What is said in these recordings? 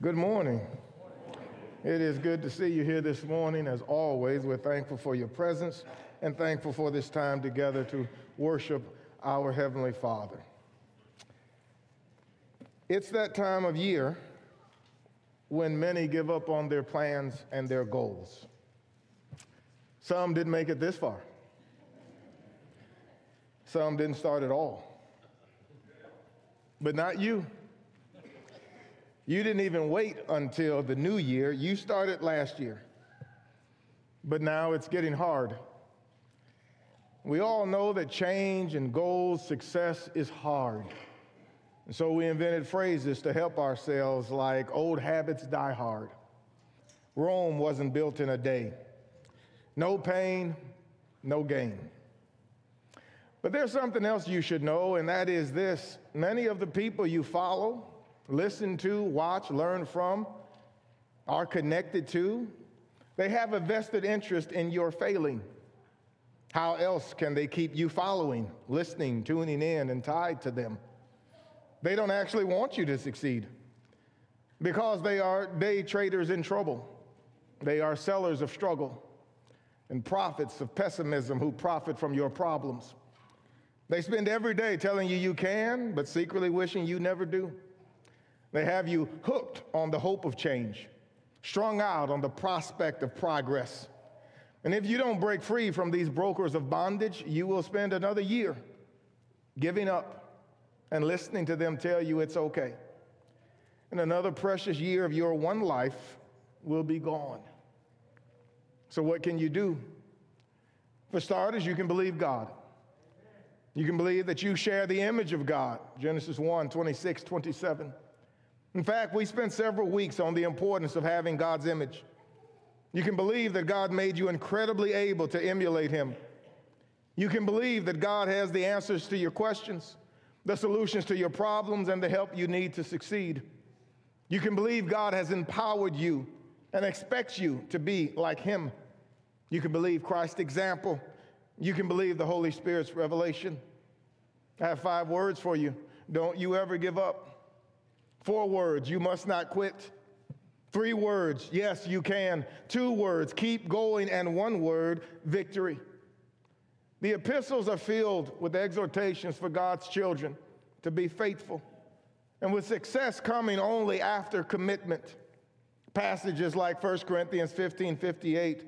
Good morning. It is good to see you here this morning. As always, we're thankful for your presence and thankful for this time together to worship our Heavenly Father. It's that time of year when many give up on their plans and their goals. Some didn't make it this far, some didn't start at all. But not you. You didn't even wait until the new year. You started last year. But now it's getting hard. We all know that change and goals, success is hard. And so we invented phrases to help ourselves like old habits die hard. Rome wasn't built in a day. No pain, no gain. But there's something else you should know, and that is this many of the people you follow, listen to, watch, learn from, are connected to, they have a vested interest in your failing. How else can they keep you following, listening, tuning in, and tied to them? They don't actually want you to succeed because they are day traders in trouble. They are sellers of struggle and prophets of pessimism who profit from your problems. They spend every day telling you you can, but secretly wishing you never do. They have you hooked on the hope of change, strung out on the prospect of progress. And if you don't break free from these brokers of bondage, you will spend another year giving up and listening to them tell you it's okay. And another precious year of your one life will be gone. So, what can you do? For starters, you can believe God. You can believe that you share the image of God. Genesis 1 26, 27. In fact, we spent several weeks on the importance of having God's image. You can believe that God made you incredibly able to emulate Him. You can believe that God has the answers to your questions, the solutions to your problems, and the help you need to succeed. You can believe God has empowered you and expects you to be like Him. You can believe Christ's example. You can believe the Holy Spirit's revelation. I have five words for you. Don't you ever give up. Four words, you must not quit. Three words, yes, you can. Two words, keep going. And one word, victory. The epistles are filled with exhortations for God's children to be faithful, and with success coming only after commitment. Passages like 1 Corinthians 15 58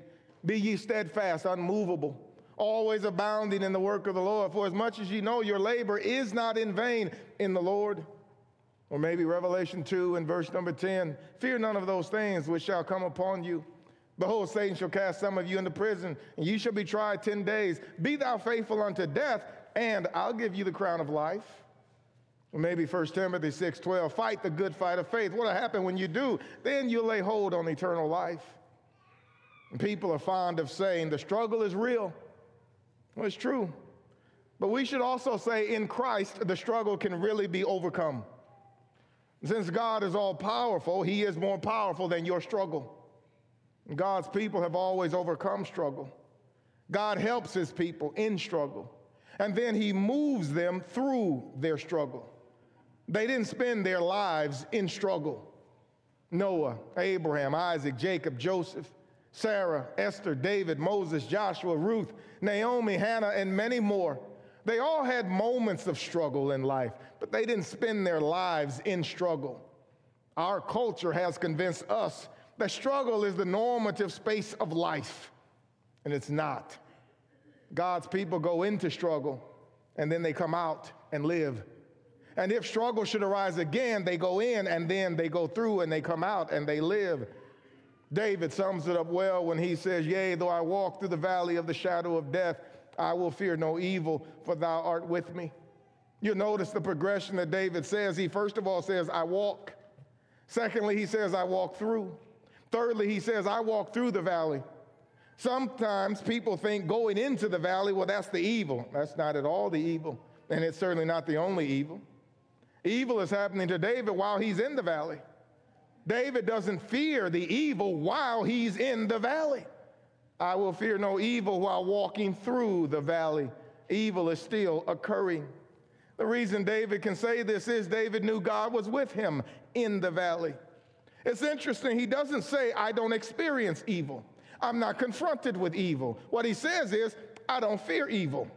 Be ye steadfast, unmovable, always abounding in the work of the Lord, for as much as ye know your labor is not in vain in the Lord. Or maybe Revelation 2 and verse number 10 Fear none of those things which shall come upon you. Behold, Satan shall cast some of you into prison, and you shall be tried 10 days. Be thou faithful unto death, and I'll give you the crown of life. Or maybe 1 Timothy 6 12, fight the good fight of faith. What'll happen when you do? Then you'll lay hold on eternal life. And people are fond of saying the struggle is real. Well, it's true. But we should also say in Christ, the struggle can really be overcome. Since God is all powerful, He is more powerful than your struggle. God's people have always overcome struggle. God helps His people in struggle, and then He moves them through their struggle. They didn't spend their lives in struggle. Noah, Abraham, Isaac, Jacob, Joseph, Sarah, Esther, David, Moses, Joshua, Ruth, Naomi, Hannah, and many more. They all had moments of struggle in life, but they didn't spend their lives in struggle. Our culture has convinced us that struggle is the normative space of life, and it's not. God's people go into struggle, and then they come out and live. And if struggle should arise again, they go in and then they go through and they come out and they live. David sums it up well when he says, Yea, though I walk through the valley of the shadow of death, I will fear no evil, for thou art with me. You'll notice the progression that David says. He first of all says, I walk. Secondly, he says, I walk through. Thirdly, he says, I walk through the valley. Sometimes people think going into the valley, well, that's the evil. That's not at all the evil, and it's certainly not the only evil. Evil is happening to David while he's in the valley. David doesn't fear the evil while he's in the valley. I will fear no evil while walking through the valley. Evil is still occurring. The reason David can say this is David knew God was with him in the valley. It's interesting, he doesn't say, I don't experience evil. I'm not confronted with evil. What he says is, I don't fear evil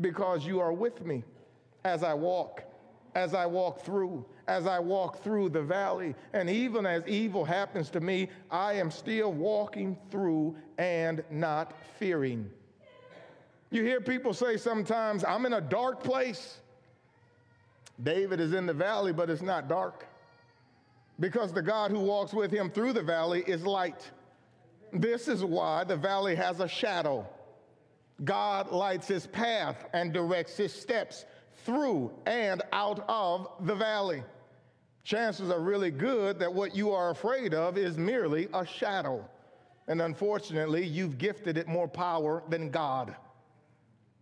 because you are with me as I walk, as I walk through, as I walk through the valley. And even as evil happens to me, I am still walking through and not fearing. You hear people say sometimes, I'm in a dark place. David is in the valley, but it's not dark because the God who walks with him through the valley is light. This is why the valley has a shadow. God lights his path and directs his steps through and out of the valley. Chances are really good that what you are afraid of is merely a shadow. And unfortunately, you've gifted it more power than God.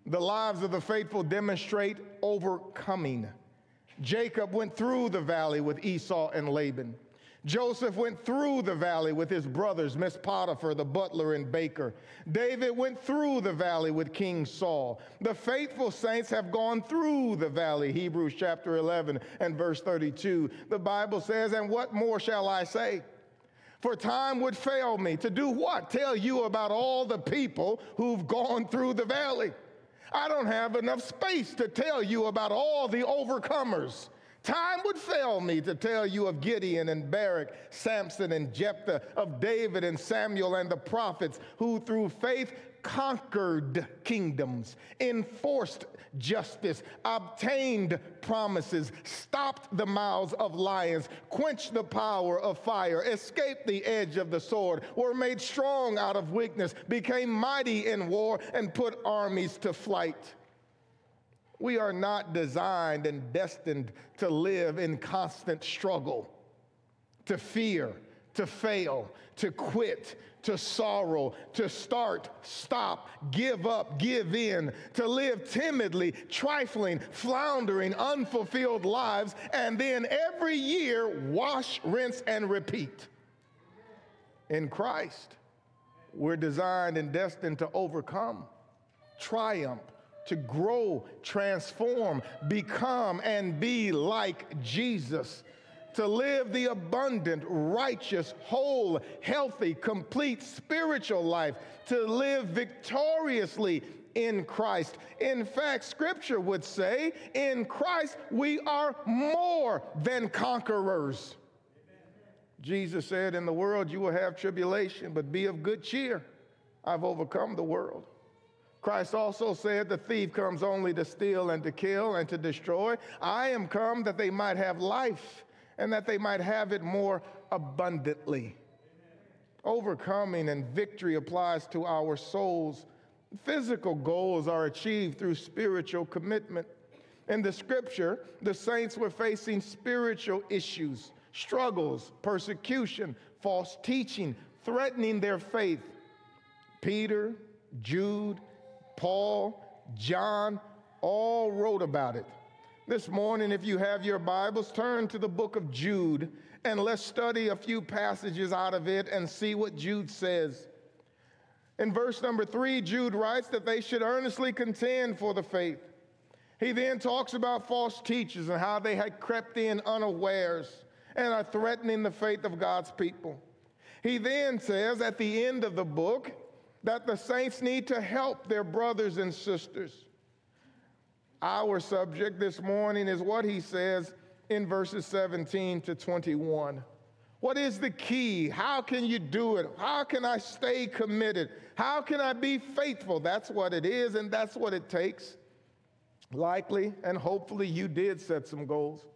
The lives of the faithful demonstrate overcoming. Jacob went through the valley with Esau and Laban. Joseph went through the valley with his brothers, Miss Potiphar, the butler and baker. David went through the valley with King Saul. The faithful saints have gone through the valley, Hebrews chapter 11 and verse 32. The Bible says, And what more shall I say? For time would fail me to do what? Tell you about all the people who've gone through the valley. I don't have enough space to tell you about all the overcomers. Time would fail me to tell you of Gideon and Barak, Samson and Jephthah, of David and Samuel and the prophets who through faith conquered kingdoms, enforced justice, obtained promises, stopped the mouths of lions, quenched the power of fire, escaped the edge of the sword, were made strong out of weakness, became mighty in war, and put armies to flight. We are not designed and destined to live in constant struggle, to fear, to fail, to quit, to sorrow, to start, stop, give up, give in, to live timidly, trifling, floundering, unfulfilled lives, and then every year wash, rinse, and repeat. In Christ, we're designed and destined to overcome, triumph, to grow, transform, become, and be like Jesus. To live the abundant, righteous, whole, healthy, complete spiritual life. To live victoriously in Christ. In fact, Scripture would say, in Christ we are more than conquerors. Jesus said, In the world you will have tribulation, but be of good cheer. I've overcome the world. Christ also said, The thief comes only to steal and to kill and to destroy. I am come that they might have life and that they might have it more abundantly. Overcoming and victory applies to our souls. Physical goals are achieved through spiritual commitment. In the scripture, the saints were facing spiritual issues, struggles, persecution, false teaching, threatening their faith. Peter, Jude, Paul, John, all wrote about it. This morning, if you have your Bibles, turn to the book of Jude and let's study a few passages out of it and see what Jude says. In verse number three, Jude writes that they should earnestly contend for the faith. He then talks about false teachers and how they had crept in unawares and are threatening the faith of God's people. He then says at the end of the book, that the saints need to help their brothers and sisters. Our subject this morning is what he says in verses 17 to 21. What is the key? How can you do it? How can I stay committed? How can I be faithful? That's what it is, and that's what it takes. Likely and hopefully, you did set some goals.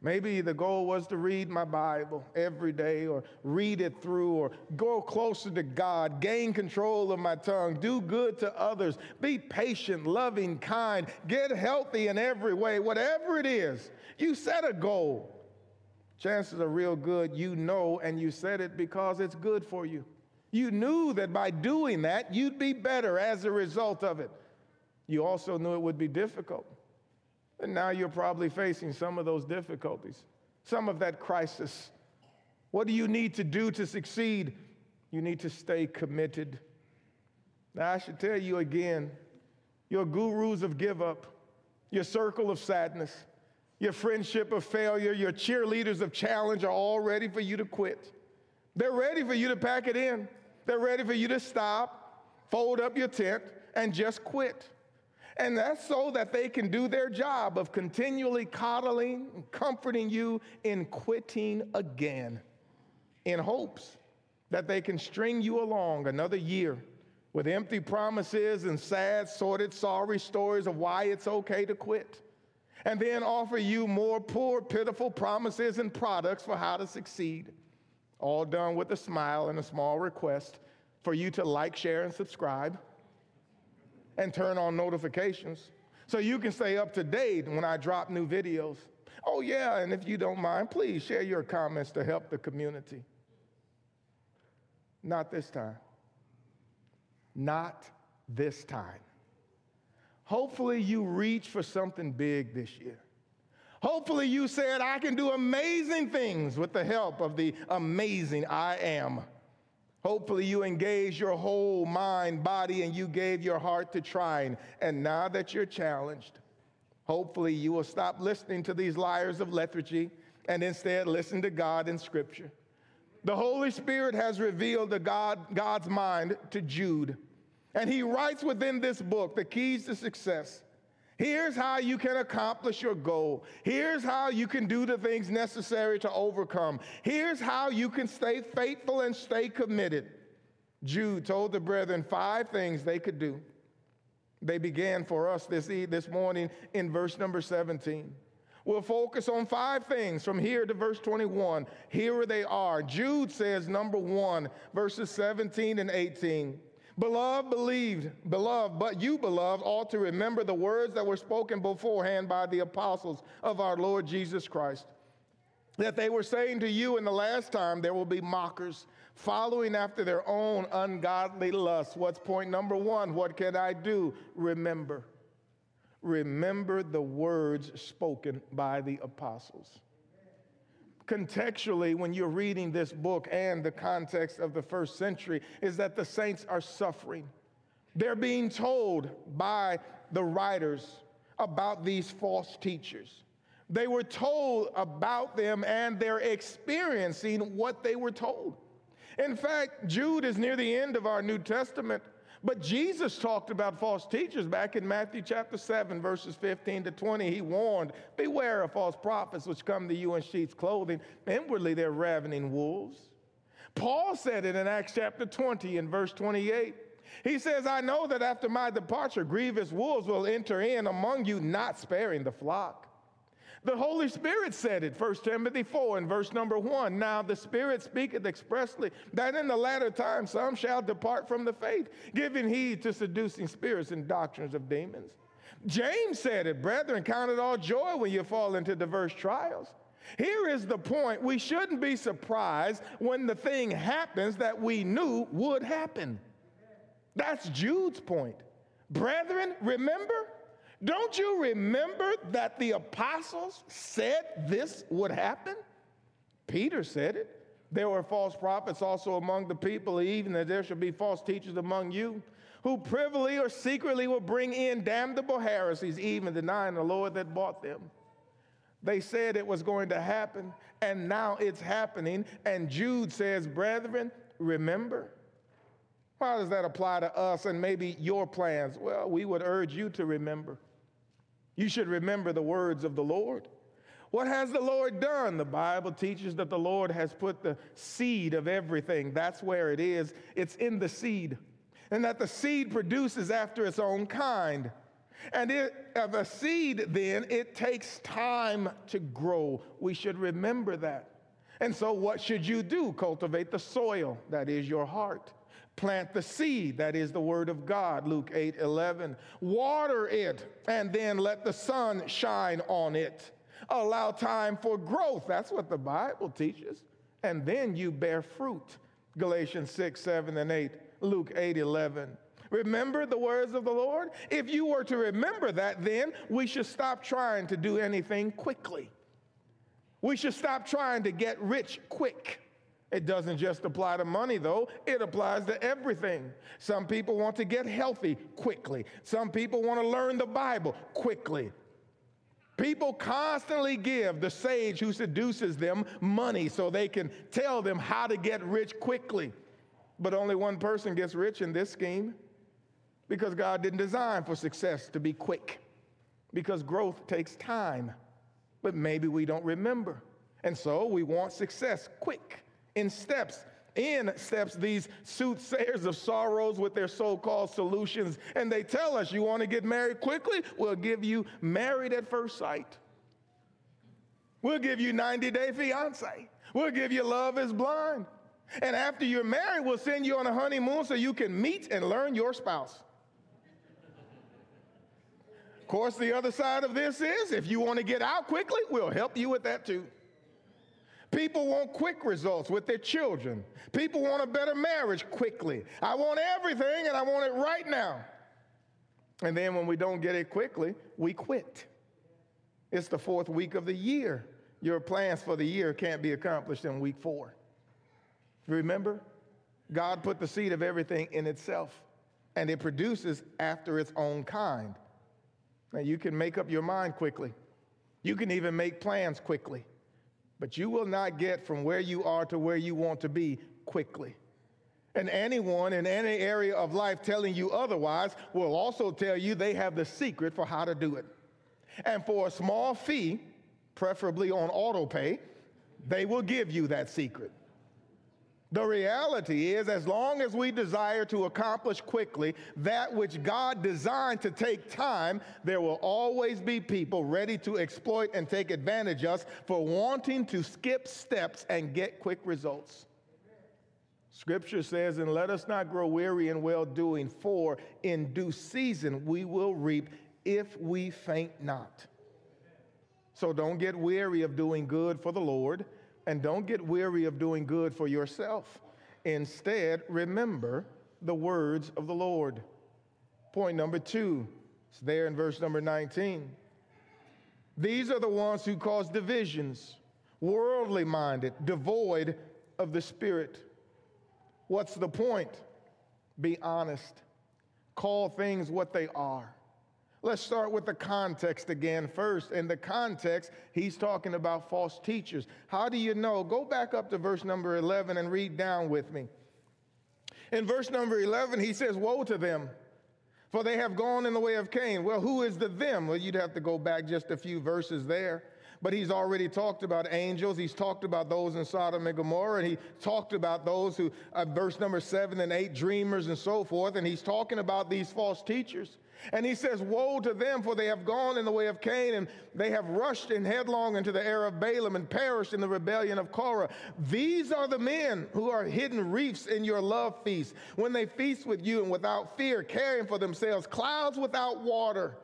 Maybe the goal was to read my Bible every day or read it through or go closer to God, gain control of my tongue, do good to others, be patient, loving, kind, get healthy in every way. Whatever it is, you set a goal. Chances are real good you know and you set it because it's good for you. You knew that by doing that, you'd be better as a result of it. You also knew it would be difficult. And now you're probably facing some of those difficulties, some of that crisis. What do you need to do to succeed? You need to stay committed. Now, I should tell you again your gurus of give up, your circle of sadness, your friendship of failure, your cheerleaders of challenge are all ready for you to quit. They're ready for you to pack it in. They're ready for you to stop, fold up your tent, and just quit. And that's so that they can do their job of continually coddling and comforting you in quitting again, in hopes that they can string you along another year with empty promises and sad, sordid, sorry stories of why it's okay to quit, and then offer you more poor, pitiful promises and products for how to succeed. All done with a smile and a small request for you to like, share, and subscribe and turn on notifications so you can stay up to date when I drop new videos. Oh, yeah, and if you don't mind, please share your comments to help the community. Not this time. Not this time. Hopefully, you reach for something big this year. Hopefully, you said, I can do amazing things with the help of the amazing I am. Hopefully, you engaged your whole mind, body, and you gave your heart to trying. And now that you're challenged, hopefully, you will stop listening to these liars of lethargy and instead listen to God in Scripture. The Holy Spirit has revealed the God, God's mind to Jude, and he writes within this book the keys to success. Here's how you can accomplish your goal. Here's how you can do the things necessary to overcome. Here's how you can stay faithful and stay committed. Jude told the brethren five things they could do. They began for us this, this morning in verse number 17. We'll focus on five things from here to verse 21. Here they are. Jude says, number one, verses 17 and 18. Beloved, believed, beloved, but you, beloved, ought to remember the words that were spoken beforehand by the apostles of our Lord Jesus Christ. That they were saying to you in the last time there will be mockers following after their own ungodly lusts. What's point number one? What can I do? Remember. Remember the words spoken by the apostles contextually, when you're reading this book and the context of the first century, is that the saints are suffering. They're being told by the writers about these false teachers. They were told about them and they're experiencing what they were told. In fact, Jude is near the end of our New Testament but Jesus talked about false teachers back in Matthew chapter 7, verses 15 to 20. He warned, Beware of false prophets which come to you in sheep's clothing. Inwardly, they're ravening wolves. Paul said it in Acts chapter 20 and verse 28. He says, I know that after my departure, grievous wolves will enter in among you, not sparing the flock. The Holy Spirit said it, 1 Timothy 4 and verse number 1. Now the Spirit speaketh expressly that in the latter time some shall depart from the faith, giving heed to seducing spirits and doctrines of demons. James said it, brethren, count it all joy when you fall into diverse trials. Here is the point we shouldn't be surprised when the thing happens that we knew would happen. That's Jude's point. Brethren, remember? Don't you remember that the apostles said this would happen? Peter said it. There were false prophets also among the people, even that there should be false teachers among you, who privily or secretly will bring in damnable heresies, even denying the Lord that bought them. They said it was going to happen, and now it's happening. And Jude says, Brethren, remember. How does that apply to us and maybe your plans? Well, we would urge you to remember. You should remember the words of the Lord. What has the Lord done? The Bible teaches that the Lord has put the seed of everything. That's where it is. It's in the seed. And that the seed produces after its own kind. And it, uh, of a seed, then, it takes time to grow. We should remember that. And so, what should you do? Cultivate the soil, that is your heart. Plant the seed, that is the word of God, Luke 8 11. Water it, and then let the sun shine on it. Allow time for growth. That's what the Bible teaches. And then you bear fruit. Galatians 6, 7, and 8, Luke 8, 11. Remember the words of the Lord? If you were to remember that, then we should stop trying to do anything quickly. We should stop trying to get rich quick. It doesn't just apply to money, though, it applies to everything. Some people want to get healthy quickly, some people want to learn the Bible quickly. People constantly give the sage who seduces them money so they can tell them how to get rich quickly. But only one person gets rich in this scheme because God didn't design for success to be quick, because growth takes time. But maybe we don't remember. And so we want success quick in steps in steps these soothsayers of sorrows with their so called solutions. And they tell us, You want to get married quickly? We'll give you married at first sight. We'll give you 90 day fiance. We'll give you love is blind. And after you're married, we'll send you on a honeymoon so you can meet and learn your spouse. Of course, the other side of this is if you want to get out quickly, we'll help you with that too. People want quick results with their children. People want a better marriage quickly. I want everything and I want it right now. And then when we don't get it quickly, we quit. It's the fourth week of the year. Your plans for the year can't be accomplished in week four. Remember, God put the seed of everything in itself, and it produces after its own kind. Now, you can make up your mind quickly, you can even make plans quickly. But you will not get from where you are to where you want to be quickly. And anyone in any area of life telling you otherwise will also tell you they have the secret for how to do it. And for a small fee, preferably on auto pay, they will give you that secret. The reality is, as long as we desire to accomplish quickly that which God designed to take time, there will always be people ready to exploit and take advantage of us for wanting to skip steps and get quick results. Scripture says, and let us not grow weary in well doing, for in due season we will reap if we faint not. So don't get weary of doing good for the Lord and don't get weary of doing good for yourself. Instead, remember the words of the Lord. Point number two, it's there in verse number 19. These are the ones who cause divisions, worldly minded, devoid of the Spirit. What's the point? Be honest. Call things what they are. Let's start with the context again first. In the context, he's talking about false teachers. How do you know? Go back up to verse number 11 and read down with me. In verse number 11, he says, Woe to them, for they have gone in the way of Cain. Well, who is the them? Well, you'd have to go back just a few verses there. But he's already talked about angels. He's talked about those in Sodom and Gomorrah. And he talked about those who, uh, verse number seven and eight, dreamers and so forth. And he's talking about these false teachers. And he says, Woe to them, for they have gone in the way of Cain, and they have rushed in headlong into the error of Balaam and perished in the rebellion of Korah. These are the men who are hidden reefs in your love feast, when they feast with you and without fear, carrying for themselves clouds without water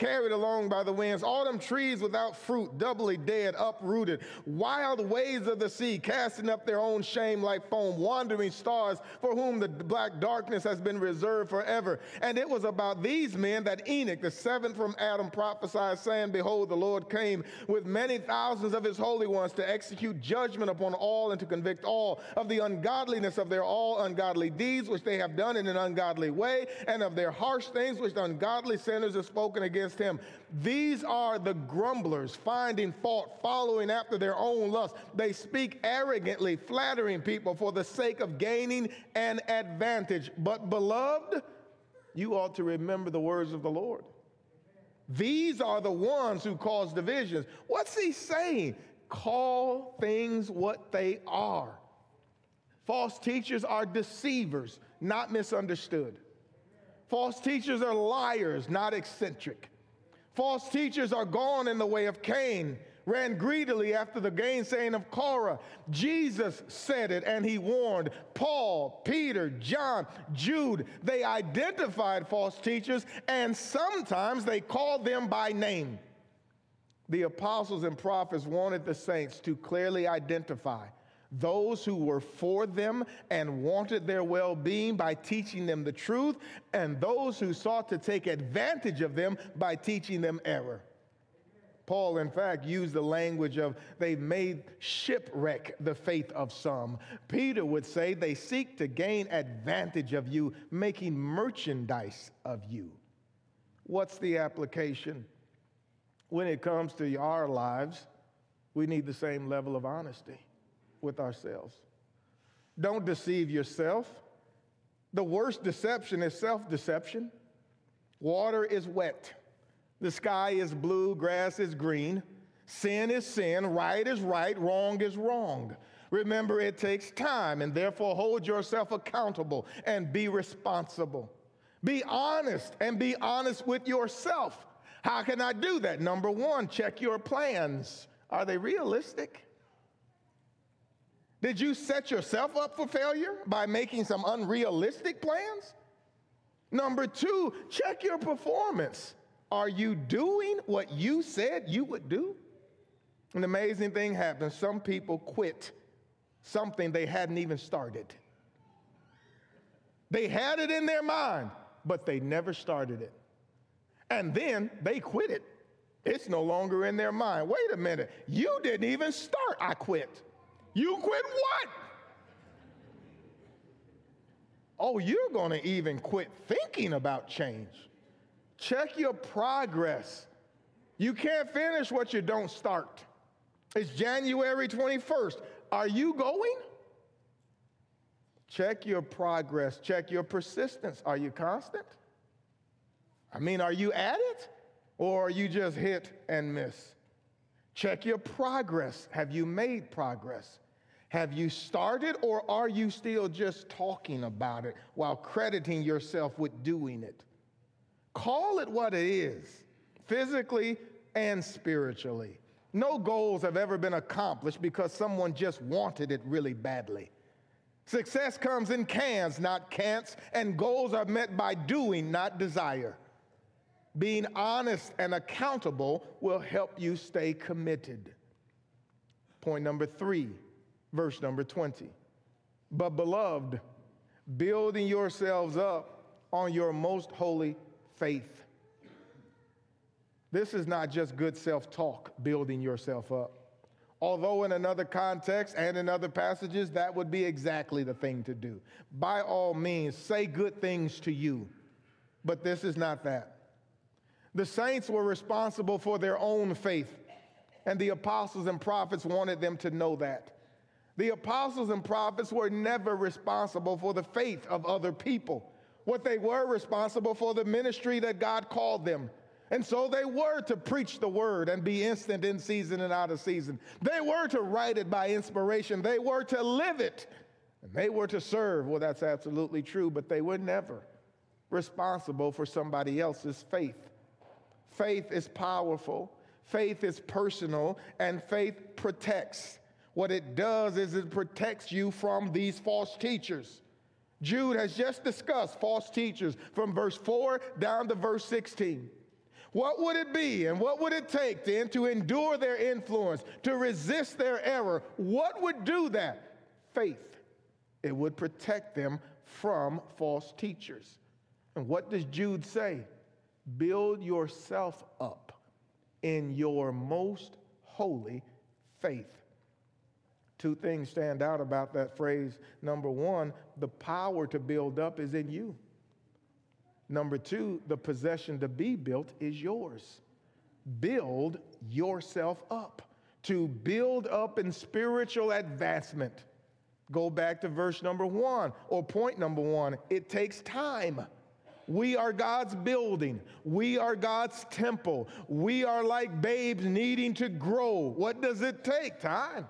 carried along by the winds, autumn trees without fruit, doubly dead, uprooted, wild waves of the sea, casting up their own shame like foam, wandering stars for whom the black darkness has been reserved forever. And it was about these men that Enoch, the seventh from Adam, prophesied, saying, Behold, the Lord came with many thousands of his holy ones to execute judgment upon all and to convict all of the ungodliness of their all ungodly deeds which they have done in an ungodly way, and of their harsh things which the ungodly sinners have spoken against against him. These are the grumblers, finding fault, following after their own lust. They speak arrogantly, flattering people for the sake of gaining an advantage. But, beloved, you ought to remember the words of the Lord. These are the ones who cause divisions. What's he saying? Call things what they are. False teachers are deceivers, not misunderstood. False teachers are liars, not eccentric. False teachers are gone in the way of Cain, ran greedily after the gainsaying of Korah. Jesus said it and he warned. Paul, Peter, John, Jude, they identified false teachers and sometimes they called them by name. The apostles and prophets wanted the saints to clearly identify those who were for them and wanted their well being by teaching them the truth, and those who sought to take advantage of them by teaching them error. Paul, in fact, used the language of they made shipwreck the faith of some. Peter would say they seek to gain advantage of you, making merchandise of you. What's the application? when it comes to our lives, we need the same level of honesty with ourselves. Don't deceive yourself. The worst deception is self deception. Water is wet, the sky is blue, grass is green. Sin is sin, right is right, wrong is wrong. Remember, it takes time, and therefore hold yourself accountable and be responsible. Be honest and be honest with yourself. How can I do that? Number one, check your plans. Are they realistic? Did you set yourself up for failure by making some unrealistic plans? Number two, check your performance. Are you doing what you said you would do? An amazing thing happens. Some people quit something they hadn't even started. They had it in their mind, but they never started it. And then they quit it. It's no longer in their mind. Wait a minute. You didn't even start. I quit. You quit what? Oh, you're going to even quit thinking about change. Check your progress. You can't finish what you don't start. It's January 21st. Are you going? Check your progress, check your persistence. Are you constant? I mean, are you at it? Or are you just hit and miss? Check your progress. Have you made progress? Have you started, or are you still just talking about it while crediting yourself with doing it? Call it what it is, physically and spiritually. No goals have ever been accomplished because someone just wanted it really badly. Success comes in cans, not cants, and goals are met by doing, not desire. Being honest and accountable will help you stay committed. Point number three, verse number 20. But, beloved, building yourselves up on your most holy faith this is not just good self talk, building yourself up. Although, in another context and in other passages, that would be exactly the thing to do. By all means, say good things to you, but this is not that. The saints were responsible for their own faith, and the apostles and prophets wanted them to know that. The apostles and prophets were never responsible for the faith of other people. What they were responsible for the ministry that God called them and so they were to preach the word and be instant in season and out of season. They were to write it by inspiration. They were to live it. And they were to serve. Well, that's absolutely true, but they were never responsible for somebody else's faith. Faith is powerful, faith is personal, and faith protects. What it does is it protects you from these false teachers. Jude has just discussed false teachers from verse 4 down to verse 16. What would it be and what would it take then to endure their influence, to resist their error? What would do that? Faith. It would protect them from false teachers. And what does Jude say? Build yourself up in your most holy faith. Two things stand out about that phrase. Number one, the power to build up is in you. Number two, the possession to be built is yours. Build yourself up. To build up in spiritual advancement. Go back to verse number one or point number one. It takes time. We are God's building. We are God's temple. We are like babes needing to grow. What does it take? Time.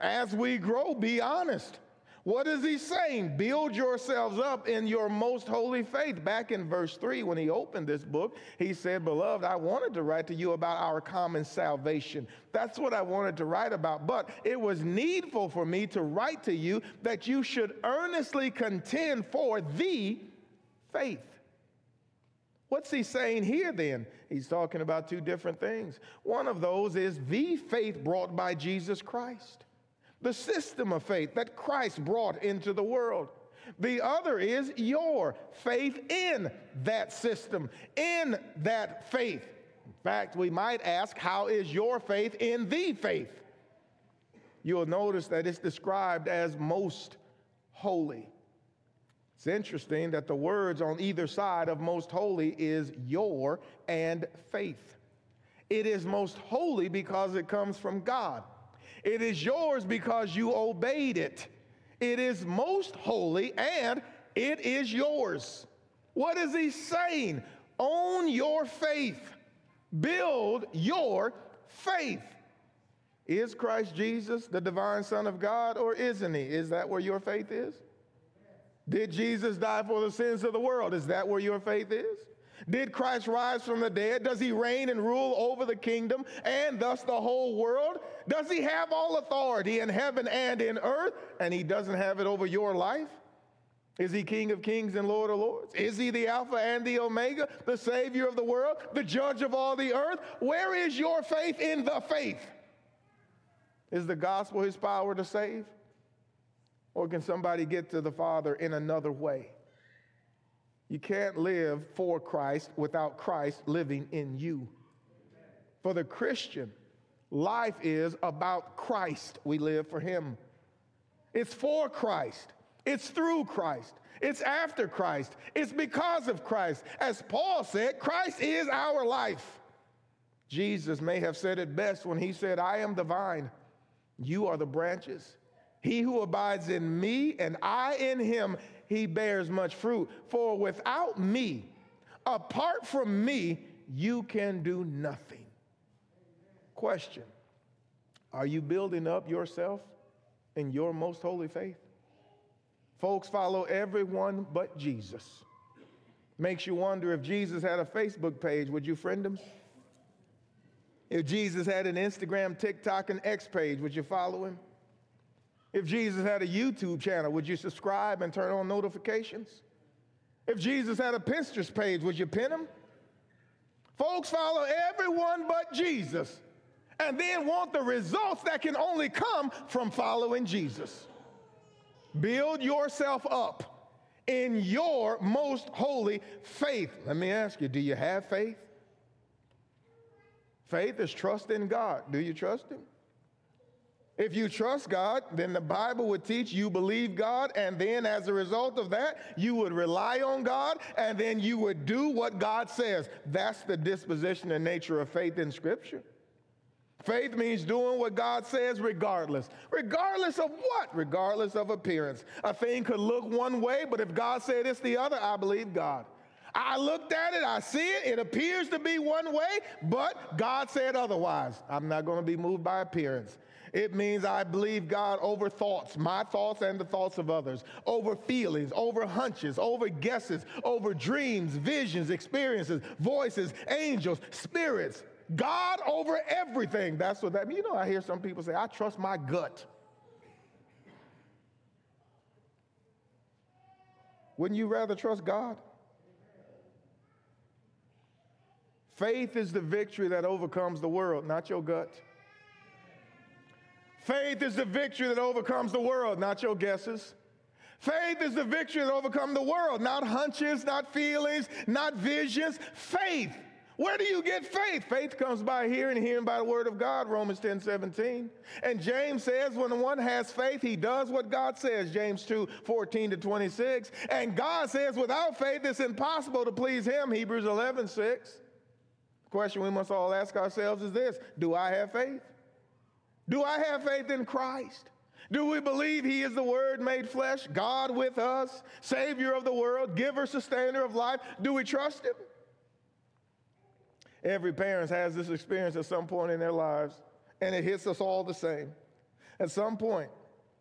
As we grow, be honest. What is he saying? Build yourselves up in your most holy faith. Back in verse 3, when he opened this book, he said, Beloved, I wanted to write to you about our common salvation. That's what I wanted to write about. But it was needful for me to write to you that you should earnestly contend for the faith. What's he saying here then? He's talking about two different things. One of those is the faith brought by Jesus Christ the system of faith that Christ brought into the world. The other is your faith in that system, in that faith. In fact, we might ask, how is your faith in the faith? You'll notice that it's described as most holy. It's interesting that the words on either side of most holy is your and faith. It is most holy because it comes from God. It is yours because you obeyed it. It is most holy and it is yours. What is he saying? Own your faith. Build your faith. Is Christ Jesus the divine Son of God or isn't he? Is that where your faith is? Did Jesus die for the sins of the world? Is that where your faith is? Did Christ rise from the dead? Does he reign and rule over the kingdom and thus the whole world? Does he have all authority in heaven and in earth and he doesn't have it over your life? Is he King of kings and Lord of lords? Is he the Alpha and the Omega, the Savior of the world, the Judge of all the earth? Where is your faith in the faith? Is the gospel his power to save? Or can somebody get to the Father in another way? You can't live for Christ without Christ living in you. For the Christian, life is about Christ. We live for him. It's for Christ. It's through Christ. It's after Christ. It's because of Christ. As Paul said, Christ is our life. Jesus may have said it best when he said, I am the vine, you are the branches. He who abides in me and I in him, he bears much fruit. For without me, apart from me, you can do nothing. Question Are you building up yourself in your most holy faith? Folks follow everyone but Jesus. Makes you wonder if Jesus had a Facebook page, would you friend him? If Jesus had an Instagram, TikTok, and X page, would you follow him? If Jesus had a YouTube channel, would you subscribe and turn on notifications? If Jesus had a Pinterest page, would you pin him? Folks follow everyone but Jesus and then want the results that can only come from following Jesus. Build yourself up in your most holy faith. Let me ask you do you have faith? Faith is trust in God. Do you trust Him? If you trust God, then the Bible would teach you believe God, and then as a result of that, you would rely on God, and then you would do what God says. That's the disposition and nature of faith in Scripture. Faith means doing what God says regardless. Regardless of what? Regardless of appearance. A thing could look one way, but if God said it's the other, I believe God. I looked at it, I see it, it appears to be one way, but God said otherwise. I'm not going to be moved by appearance. It means I believe God over thoughts, my thoughts and the thoughts of others, over feelings, over hunches, over guesses, over dreams, visions, experiences, voices, angels, spirits. God over everything. That's what that means. You know, I hear some people say, I trust my gut. Wouldn't you rather trust God? Faith is the victory that overcomes the world, not your gut. Faith is the victory that overcomes the world, not your guesses. Faith is the victory that overcomes the world, not hunches, not feelings, not visions. Faith. Where do you get faith? Faith comes by hearing, hearing by the word of God, Romans 10 17. And James says, when one has faith, he does what God says, James 2 14 to 26. And God says, without faith, it's impossible to please him, Hebrews 11 6. The question we must all ask ourselves is this Do I have faith? Do I have faith in Christ? Do we believe he is the Word made flesh, God with us, Savior of the world, giver, sustainer of life? Do we trust him? Every parent has this experience at some point in their lives, and it hits us all the same. At some point,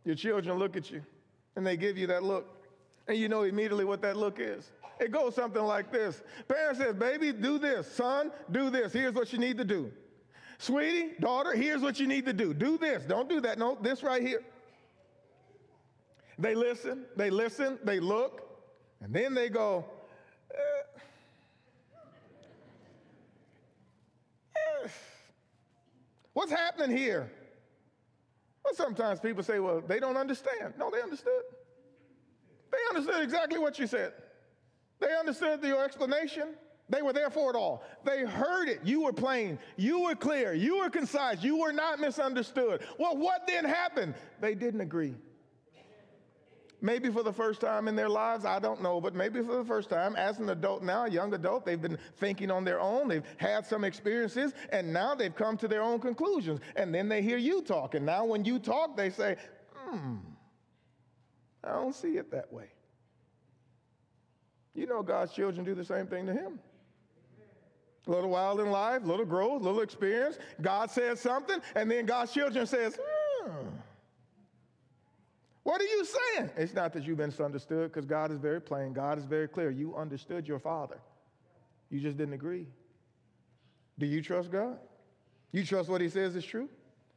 your children look at you and they give you that look, and you know immediately what that look is. It goes something like this Parent says, Baby, do this. Son, do this. Here's what you need to do. Sweetie, daughter, here's what you need to do. Do this. Don't do that. No, this right here. They listen, they listen, they look, and then they go, eh, What's happening here? Well, sometimes people say, well, they don't understand. No, they understood. They understood exactly what you said. They understood your explanation. They were there for it all. They heard it. You were plain. You were clear. You were concise. You were not misunderstood. Well, what then happened? They didn't agree. maybe for the first time in their lives, I don't know, but maybe for the first time as an adult now, a young adult, they've been thinking on their own, they've had some experiences, and now they've come to their own conclusions. And then they hear you talk. And now when you talk, they say, hmm, I don't see it that way. You know, God's children do the same thing to Him. A little wild in life, little growth, little experience. God says something, and then God's children says, hmm. What are you saying? It's not that you've misunderstood, because God is very plain. God is very clear. You understood your Father. You just didn't agree. Do you trust God? You trust what He says is true?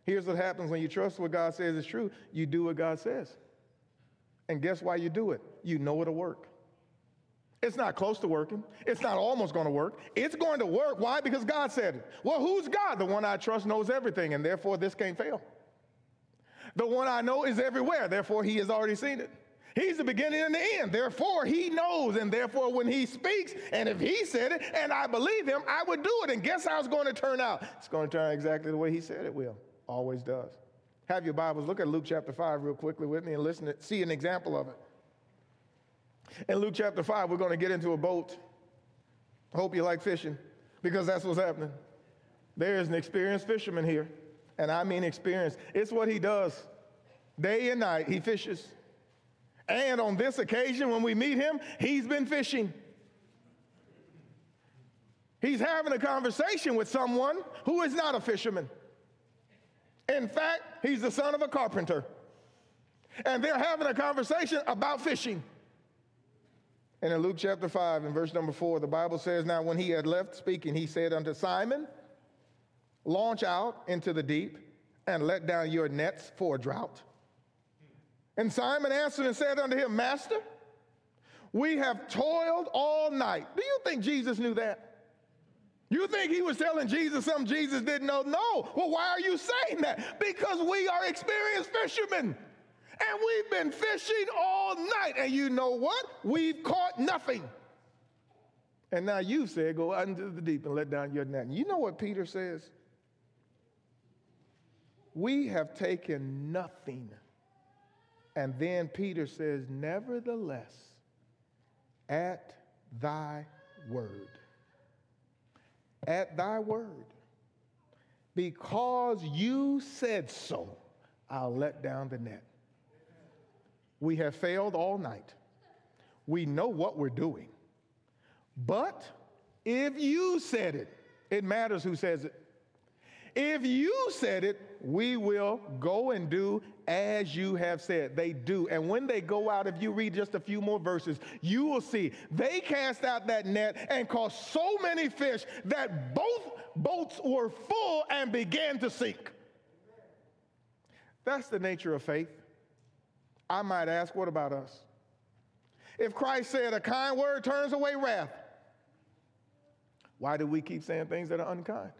Here's what happens when you trust what God says is true you do what God says. And guess why you do it? You know it'll work. It's not close to working. It's not almost going to work. It's going to work. Why? Because God said it. Well, who's God? The one I trust knows everything, and therefore this can't fail. The one I know is everywhere, therefore he has already seen it. He's the beginning and the end. Therefore, he knows. And therefore, when he speaks, and if he said it and I believe him, I would do it. And guess how it's going to turn out? It's going to turn out exactly the way he said it will. Always does. Have your Bibles. Look at Luke chapter 5 real quickly with me and listen to see an example of it. In Luke chapter 5, we're going to get into a boat. Hope you like fishing because that's what's happening. There is an experienced fisherman here, and I mean experienced. It's what he does. Day and night, he fishes. And on this occasion, when we meet him, he's been fishing. He's having a conversation with someone who is not a fisherman. In fact, he's the son of a carpenter. And they're having a conversation about fishing. And in Luke chapter 5 and verse number 4, the Bible says, Now when he had left speaking, he said unto Simon, Launch out into the deep and let down your nets for a drought. And Simon answered and said unto him, Master, we have toiled all night. Do you think Jesus knew that? You think he was telling Jesus something Jesus didn't know? No. Well, why are you saying that? Because we are experienced fishermen. And we've been fishing all night. And you know what? We've caught nothing. And now you said, Go into the deep and let down your net. You know what Peter says? We have taken nothing. And then Peter says, Nevertheless, at thy word. At thy word. Because you said so, I'll let down the net. We have failed all night. We know what we're doing. But if you said it, it matters who says it. If you said it, we will go and do as you have said. They do. And when they go out, if you read just a few more verses, you will see they cast out that net and caught so many fish that both boats were full and began to sink. That's the nature of faith. I might ask, what about us? If Christ said a kind word turns away wrath, why do we keep saying things that are unkind?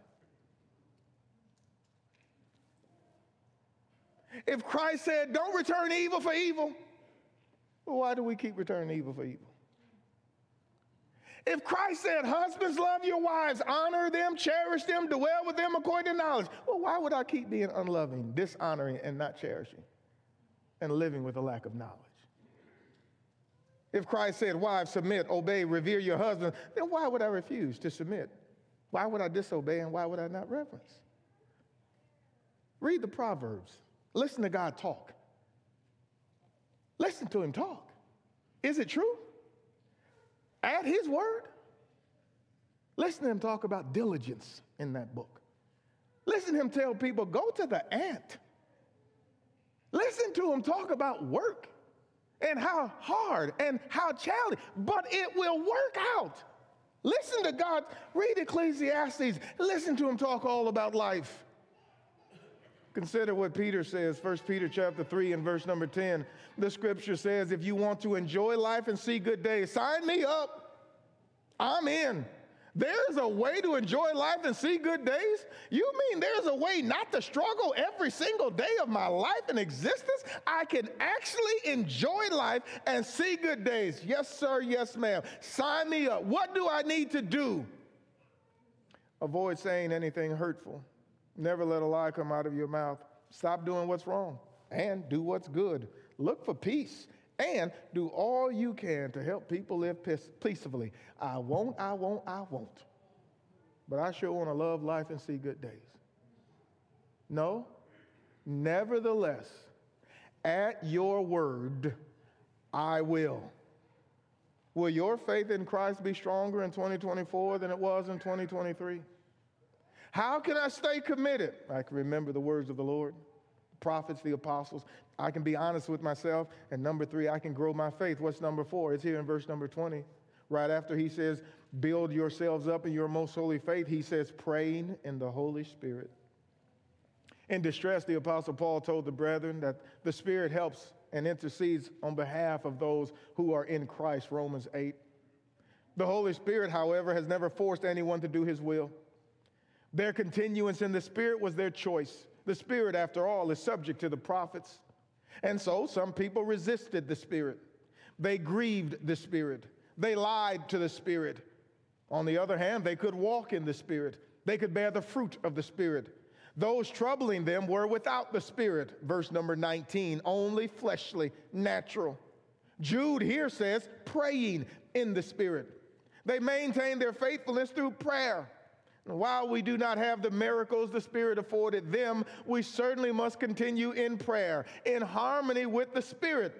If Christ said, don't return evil for evil, why do we keep returning evil for evil? If Christ said, husbands, love your wives, honor them, cherish them, dwell with them according to knowledge, well, why would I keep being unloving, dishonoring, and not cherishing? And living with a lack of knowledge. If Christ said, Wives, submit, obey, revere your husband, then why would I refuse to submit? Why would I disobey and why would I not reverence? Read the Proverbs. Listen to God talk. Listen to him talk. Is it true? At his word? Listen to him talk about diligence in that book. Listen to him tell people go to the ant Listen to him talk about work and how hard and how challenging, but it will work out. Listen to God. Read Ecclesiastes. Listen to him talk all about life. Consider what Peter says, 1 Peter chapter 3 and verse number 10. The scripture says, if you want to enjoy life and see good days, sign me up. I'm in. There's a way to enjoy life and see good days? You mean there's a way not to struggle every single day of my life and existence? I can actually enjoy life and see good days. Yes, sir. Yes, ma'am. Sign me up. What do I need to do? Avoid saying anything hurtful. Never let a lie come out of your mouth. Stop doing what's wrong and do what's good. Look for peace and do all you can to help people live peacefully. I won't, I won't, I won't. But I sure want to love life and see good days. No, nevertheless, at your word, I will. Will your faith in Christ be stronger in 2024 than it was in 2023? How can I stay committed? I can remember the words of the Lord, prophets, the apostles. I can be honest with myself. And number three, I can grow my faith. What's number four? It's here in verse number 20. Right after he says, Build yourselves up in your most holy faith, he says, Praying in the Holy Spirit. In distress, the Apostle Paul told the brethren that the Spirit helps and intercedes on behalf of those who are in Christ, Romans 8. The Holy Spirit, however, has never forced anyone to do his will. Their continuance in the Spirit was their choice. The Spirit, after all, is subject to the prophets. And so some people resisted the Spirit. They grieved the Spirit. They lied to the Spirit. On the other hand, they could walk in the Spirit. They could bear the fruit of the Spirit. Those troubling them were without the Spirit, verse number 19, only fleshly, natural. Jude here says, praying in the Spirit. They maintained their faithfulness through prayer. While we do not have the miracles the Spirit afforded them, we certainly must continue in prayer, in harmony with the Spirit,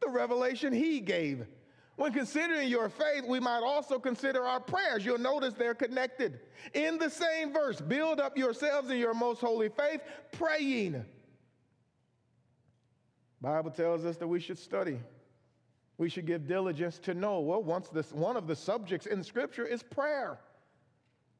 the revelation He gave. When considering your faith, we might also consider our prayers. You'll notice they're connected. In the same verse, build up yourselves in your most holy faith, praying. Bible tells us that we should study. We should give diligence to know. Well, once this, one of the subjects in Scripture is prayer.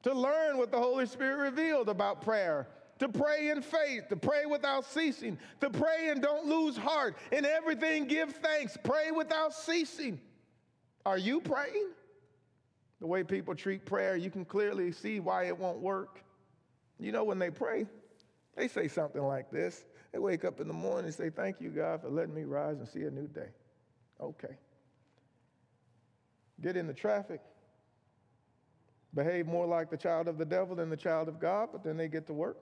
To learn what the Holy Spirit revealed about prayer to pray in faith, to pray without ceasing, to pray and don't lose heart. In everything, give thanks. Pray without ceasing. Are you praying? The way people treat prayer, you can clearly see why it won't work. You know, when they pray, they say something like this. They wake up in the morning and say, Thank you, God, for letting me rise and see a new day. Okay. Get in the traffic, behave more like the child of the devil than the child of God, but then they get to work.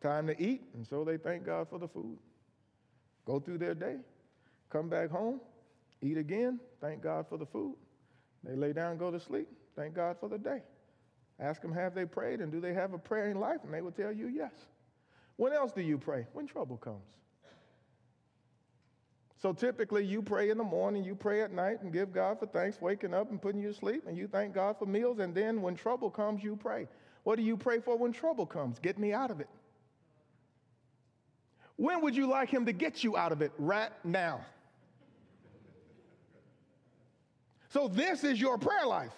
Time to eat, and so they thank God for the food. Go through their day, come back home, eat again, thank God for the food. They lay down, go to sleep, thank God for the day. Ask them, have they prayed and do they have a prayer in life? And they will tell you yes. When else do you pray? When trouble comes. So typically, you pray in the morning, you pray at night, and give God for thanks, waking up and putting you to sleep, and you thank God for meals. And then when trouble comes, you pray. What do you pray for when trouble comes? Get me out of it. When would you like Him to get you out of it? Right now. So, this is your prayer life.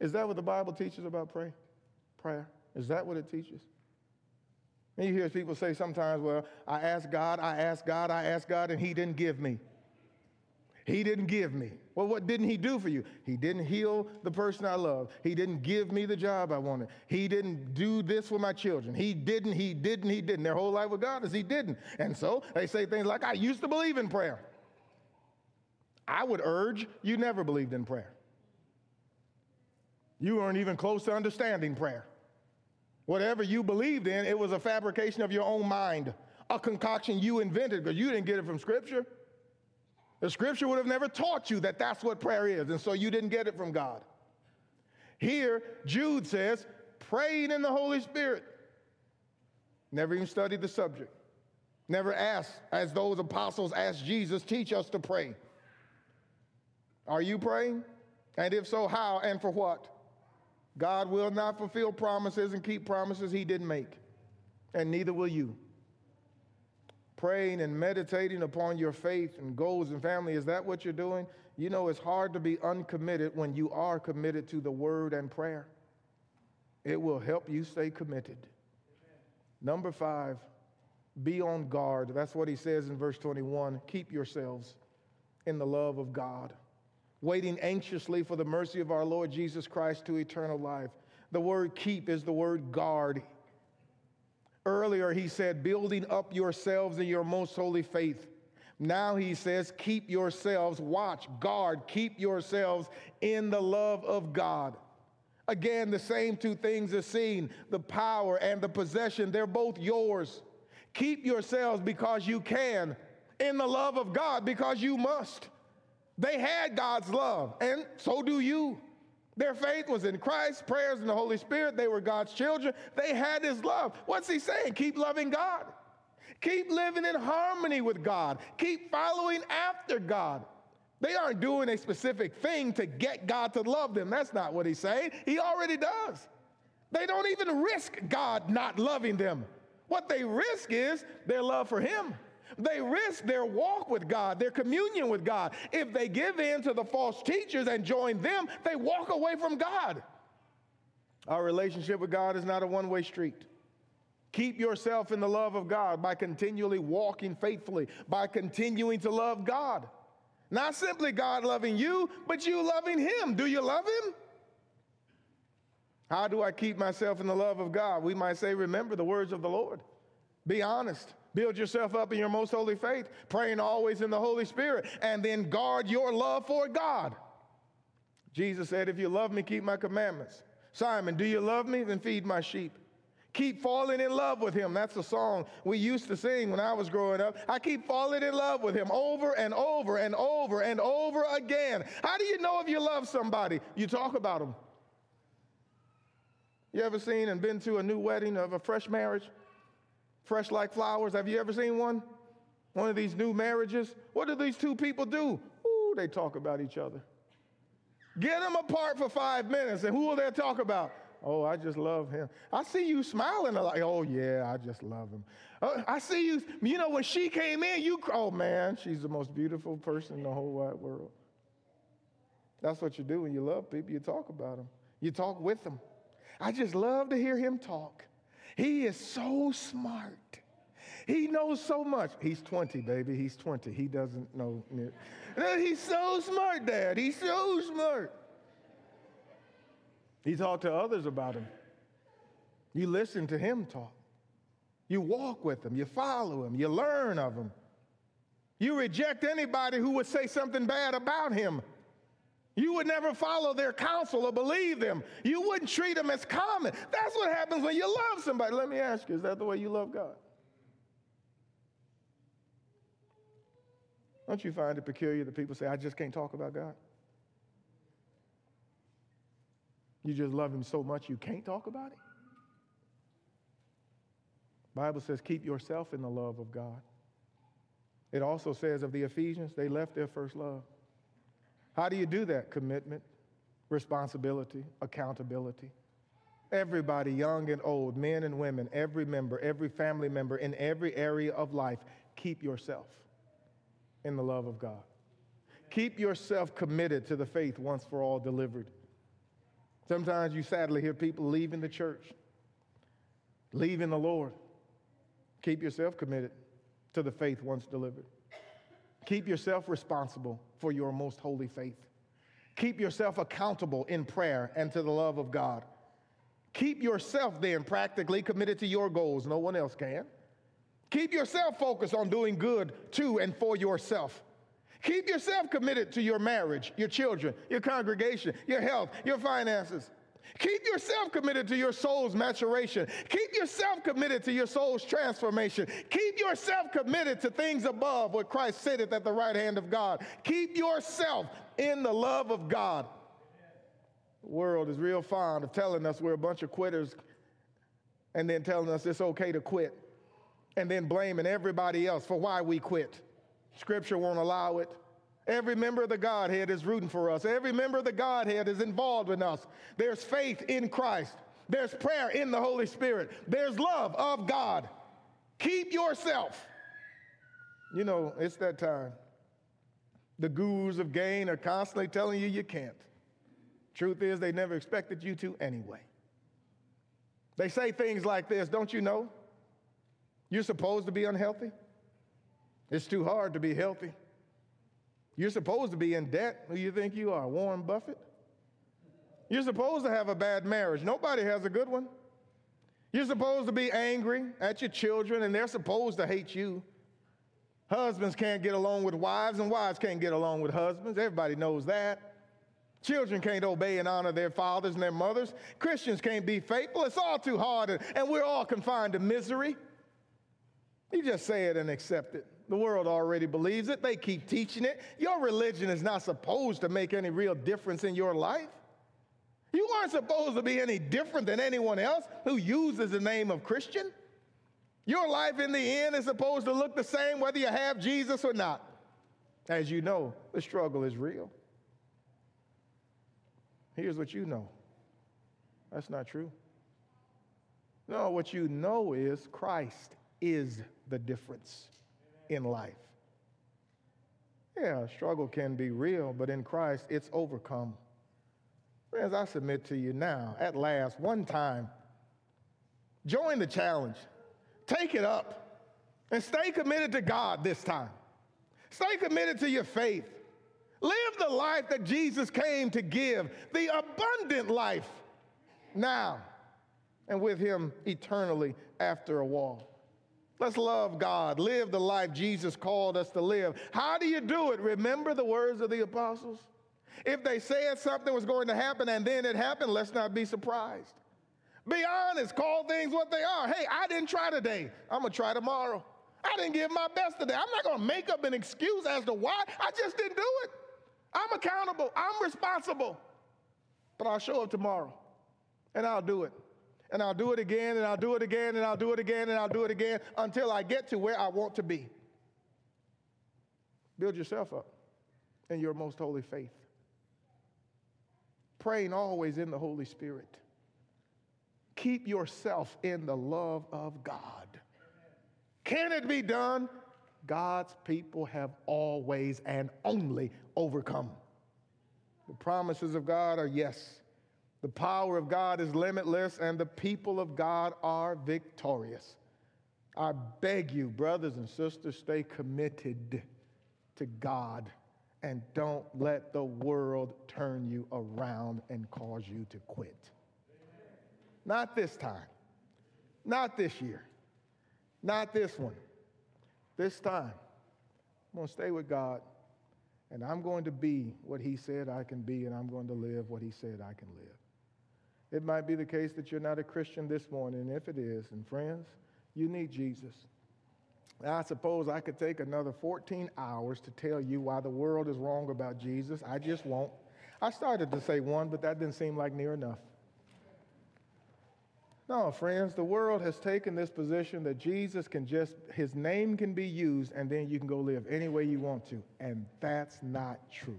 Is that what the Bible teaches about pray? prayer? Is that what it teaches? You hear people say sometimes, well, I asked God, I asked God, I asked God, and He didn't give me. He didn't give me. Well, what didn't He do for you? He didn't heal the person I love. He didn't give me the job I wanted. He didn't do this for my children. He didn't, He didn't, He didn't. Their whole life with God is He didn't. And so they say things like, I used to believe in prayer. I would urge you never believed in prayer. You weren't even close to understanding prayer. Whatever you believed in, it was a fabrication of your own mind, a concoction you invented because you didn't get it from Scripture. The Scripture would have never taught you that that's what prayer is, and so you didn't get it from God. Here, Jude says, praying in the Holy Spirit. Never even studied the subject. Never asked, as those apostles asked Jesus, teach us to pray. Are you praying? And if so, how and for what? God will not fulfill promises and keep promises he didn't make, and neither will you. Praying and meditating upon your faith and goals and family, is that what you're doing? You know, it's hard to be uncommitted when you are committed to the word and prayer. It will help you stay committed. Number five, be on guard. That's what he says in verse 21. Keep yourselves in the love of God waiting anxiously for the mercy of our Lord Jesus Christ to eternal life. The word keep is the word guard. Earlier, he said, building up yourselves in your most holy faith. Now he says, keep yourselves, watch, guard, keep yourselves in the love of God. Again, the same two things are seen the power and the possession, they're both yours. Keep yourselves because you can, in the love of God because you must. They had God's love, and so do you. Their faith was in Christ, prayers in the Holy Spirit. They were God's children. They had His love. What's He saying? Keep loving God. Keep living in harmony with God. Keep following after God. They aren't doing a specific thing to get God to love them. That's not what He's saying. He already does. They don't even risk God not loving them. What they risk is their love for Him. They risk their walk with God, their communion with God. If they give in to the false teachers and join them, they walk away from God. Our relationship with God is not a one way street. Keep yourself in the love of God by continually walking faithfully, by continuing to love God. Not simply God loving you, but you loving Him. Do you love Him? How do I keep myself in the love of God? We might say, remember the words of the Lord. Be honest. Build yourself up in your most holy faith, praying always in the Holy Spirit, and then guard your love for God. Jesus said, If you love me, keep my commandments. Simon, do you love me? Then feed my sheep. Keep falling in love with him. That's a song we used to sing when I was growing up. I keep falling in love with him over and over and over and over again. How do you know if you love somebody? You talk about them. You ever seen and been to a new wedding of a fresh marriage? Fresh like flowers. Have you ever seen one? One of these new marriages? What do these two people do? Ooh, they talk about each other. Get them apart for five minutes, and who will they talk about? Oh, I just love him. I see you smiling like, oh yeah, I just love him. Uh, I see you, you know, when she came in, you, oh man, she's the most beautiful person in the whole wide world. That's what you do when you love people. You talk about them. You talk with them. I just love to hear him talk. He is so smart. He knows so much. He's 20, baby. He's 20. He doesn't know. He's so smart, Dad. He's so smart. He talked to others about him. You listen to him talk. You walk with him. You follow him. You learn of him. You reject anybody who would say something bad about him. You would never follow their counsel or believe them. You wouldn't treat them as common. That's what happens when you love somebody. Let me ask you, is that the way you love God? Don't you find it peculiar that people say, I just can't talk about God? You just love him so much you can't talk about it? Bible says keep yourself in the love of God. It also says of the Ephesians, they left their first love. How do you do that? Commitment, responsibility, accountability. Everybody, young and old, men and women, every member, every family member, in every area of life, keep yourself in the love of God. Keep yourself committed to the faith once for all delivered. Sometimes you sadly hear people leaving the church, leaving the Lord. Keep yourself committed to the faith once delivered. Keep yourself responsible for your most holy faith. Keep yourself accountable in prayer and to the love of God. Keep yourself then practically committed to your goals. No one else can. Keep yourself focused on doing good to and for yourself. Keep yourself committed to your marriage, your children, your congregation, your health, your finances. Keep yourself committed to your soul's maturation. Keep yourself committed to your soul's transformation. Keep yourself committed to things above what Christ sitteth at the right hand of God. Keep yourself in the love of God. The world is real fond of telling us we're a bunch of quitters and then telling us it's okay to quit and then blaming everybody else for why we quit. Scripture won't allow it. Every member of the Godhead is rooting for us. Every member of the Godhead is involved in us. There's faith in Christ. There's prayer in the Holy Spirit. There's love of God. Keep yourself. You know, it's that time. The gurus of gain are constantly telling you you can't. Truth is, they never expected you to anyway. They say things like this Don't you know? You're supposed to be unhealthy. It's too hard to be healthy. You're supposed to be in debt. Who you think you are, Warren Buffett? You're supposed to have a bad marriage. Nobody has a good one. You're supposed to be angry at your children, and they're supposed to hate you. Husbands can't get along with wives, and wives can't get along with husbands. Everybody knows that. Children can't obey and honor their fathers and their mothers. Christians can't be faithful. It's all too hard, and we're all confined to misery. You just say it and accept it. The world already believes it. They keep teaching it. Your religion is not supposed to make any real difference in your life. You aren't supposed to be any different than anyone else who uses the name of Christian. Your life in the end is supposed to look the same whether you have Jesus or not. As you know, the struggle is real. Here's what you know that's not true. No, what you know is Christ is the difference in life. Yeah, struggle can be real, but in Christ, it's overcome. Friends, I submit to you now, at last, one time, join the challenge. Take it up and stay committed to God this time. Stay committed to your faith. Live the life that Jesus came to give, the abundant life now and with Him eternally after a while. Let's love God, live the life Jesus called us to live. How do you do it? Remember the words of the apostles? If they said something was going to happen and then it happened, let's not be surprised. Be honest, call things what they are. Hey, I didn't try today. I'm to try tomorrow. I didn't give my best today. I'm not to make up an excuse as to why. I just didn't do it. I'm accountable. I'm responsible. But I'll show up tomorrow and I'll do it. And I'll do it again and I'll do it again and I'll do it again and I'll do it again until I get to where I want to be. Build yourself up in your most holy faith. Praying always in the Holy Spirit. Keep yourself in the love of God. Can it be done? God's people have always and only overcome. The promises of God are yes. The power of God is limitless, and the people of God are victorious. I beg you, brothers and sisters, stay committed to God and don't let the world turn you around and cause you to quit. Not this time, not this year, not this one. This time, I'm going to stay with God and I'm going to be what He said I can be, and I'm going to live what He said I can live. It might be the case that you're not a Christian this morning, if it is, and friends, you need Jesus. I suppose I could take another 14 hours to tell you why the world is wrong about Jesus. I just won't. I started to say one, but that didn't seem like near enough. No, friends, the world has taken this position that Jesus can just, his name can be used, and then you can go live any way you want to. And that's not true.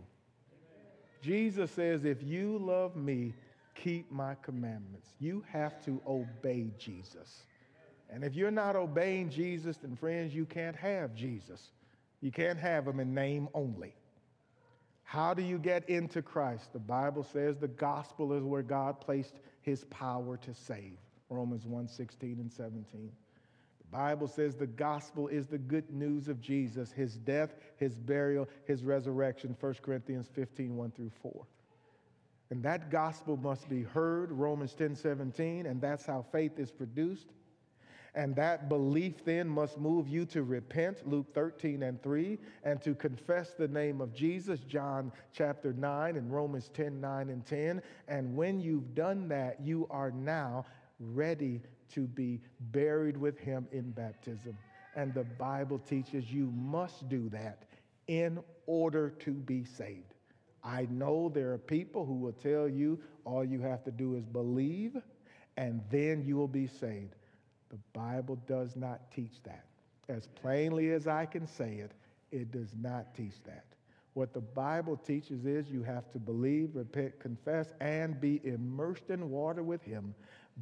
Jesus says, if you love me, keep my commandments. You have to obey Jesus. And if you're not obeying Jesus, then friends, you can't have Jesus. You can't have him in name only. How do you get into Christ? The Bible says the gospel is where God placed his power to save. Romans 1 16 and 17. The Bible says the gospel is the good news of Jesus, his death, his burial, his resurrection, 1 Corinthians 15 1 through 4. And that gospel must be heard, Romans 10 17, and that's how faith is produced. And that belief then must move you to repent, Luke 13 and 3, and to confess the name of Jesus, John chapter 9 and Romans 10 9 and 10. And when you've done that, you are now ready to be buried with him in baptism. And the Bible teaches you must do that in order to be saved. I know there are people who will tell you all you have to do is believe and then you will be saved. The Bible does not teach that. As plainly as I can say it, it does not teach that. What the Bible teaches is you have to believe, repent, confess, and be immersed in water with Him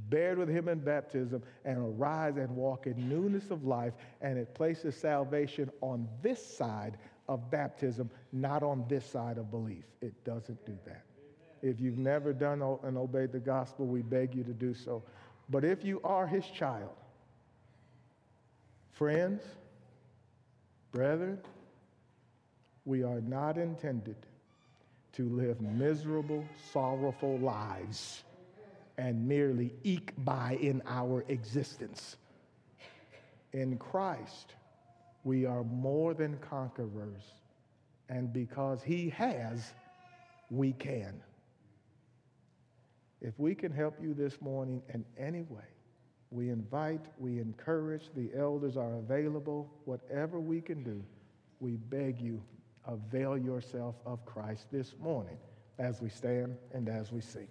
buried with him in baptism, and arise and walk in newness of life. And it places salvation on this side of baptism, not on this side of belief. It doesn't do that. If you've never done and obeyed the gospel, we beg you to do so. But if you are his child, friends, brethren, we are not intended to live miserable, sorrowful lives and merely eke by in our existence. In Christ, we are more than conquerors, and because He has, we can. If we can help you this morning in any way, We invite, we encourage, the elders are available. Whatever we can do, we beg you, avail yourself of Christ this morning as we stand and as we sing.